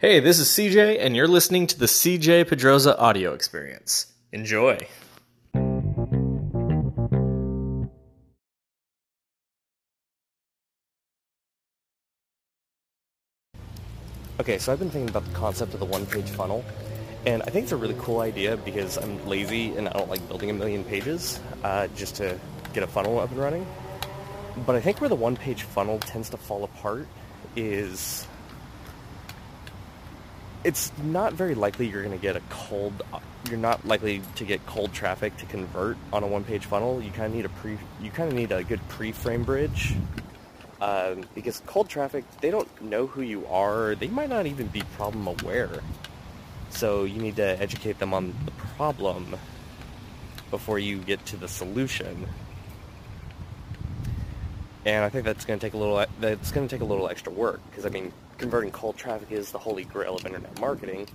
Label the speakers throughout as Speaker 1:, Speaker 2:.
Speaker 1: Hey, this is CJ, and you're listening to the CJ Pedroza audio experience. Enjoy.
Speaker 2: Okay, so I've been thinking about the concept of the one page funnel, and I think it's a really cool idea because I'm lazy and I don't like building a million pages uh, just to get a funnel up and running. But I think where the one page funnel tends to fall apart is it's not very likely you're going to get a cold you're not likely to get cold traffic to convert on a one page funnel. You kind of need a pre you kind of need a good pre-frame bridge um, because cold traffic they don't know who you are. They might not even be problem aware. So you need to educate them on the problem before you get to the solution and I think that's going to take a little that's going to take a little extra work because I mean converting cold traffic is the holy grail of internet marketing.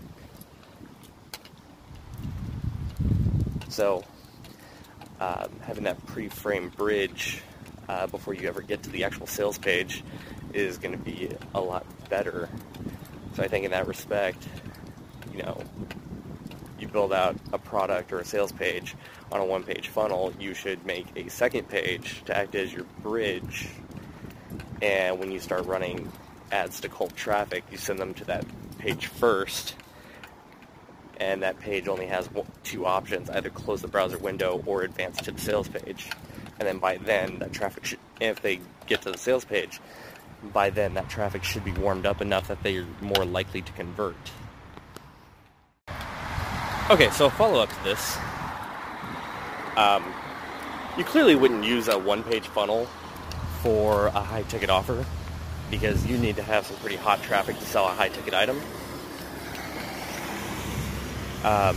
Speaker 2: So um, having that pre-frame bridge uh, before you ever get to the actual sales page is going to be a lot better. So I think in that respect, you know, build out a product or a sales page on a one-page funnel, you should make a second page to act as your bridge. And when you start running ads to cold traffic, you send them to that page first. And that page only has two options, either close the browser window or advance to the sales page. And then by then, that traffic should, if they get to the sales page, by then that traffic should be warmed up enough that they're more likely to convert. Okay, so follow up to this. Um, you clearly wouldn't use a one page funnel for a high ticket offer because you need to have some pretty hot traffic to sell a high ticket item. Um,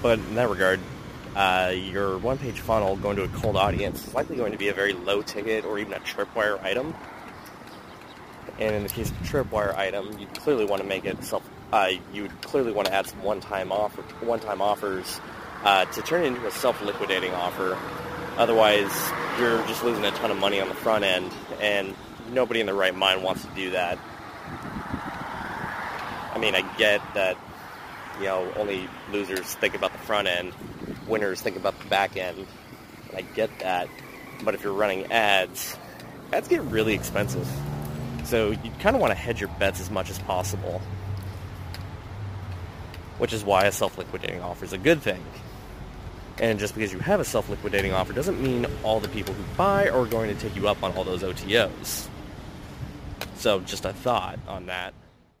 Speaker 2: but in that regard, uh, your one page funnel going to a cold audience is likely going to be a very low ticket or even a tripwire item. And in the case of a tripwire item, you clearly want to make it self you would clearly want to add some one-time offer, one-time offers uh, to turn it into a self-liquidating offer. Otherwise, you're just losing a ton of money on the front end, and nobody in their right mind wants to do that. I mean, I get that you know only losers think about the front end, winners think about the back end. I get that, but if you're running ads, ads get really expensive. So you kind of want to hedge your bets as much as possible which is why a self-liquidating offer is a good thing. And just because you have a self-liquidating offer doesn't mean all the people who buy are going to take you up on all those OTOs. So just a thought on that.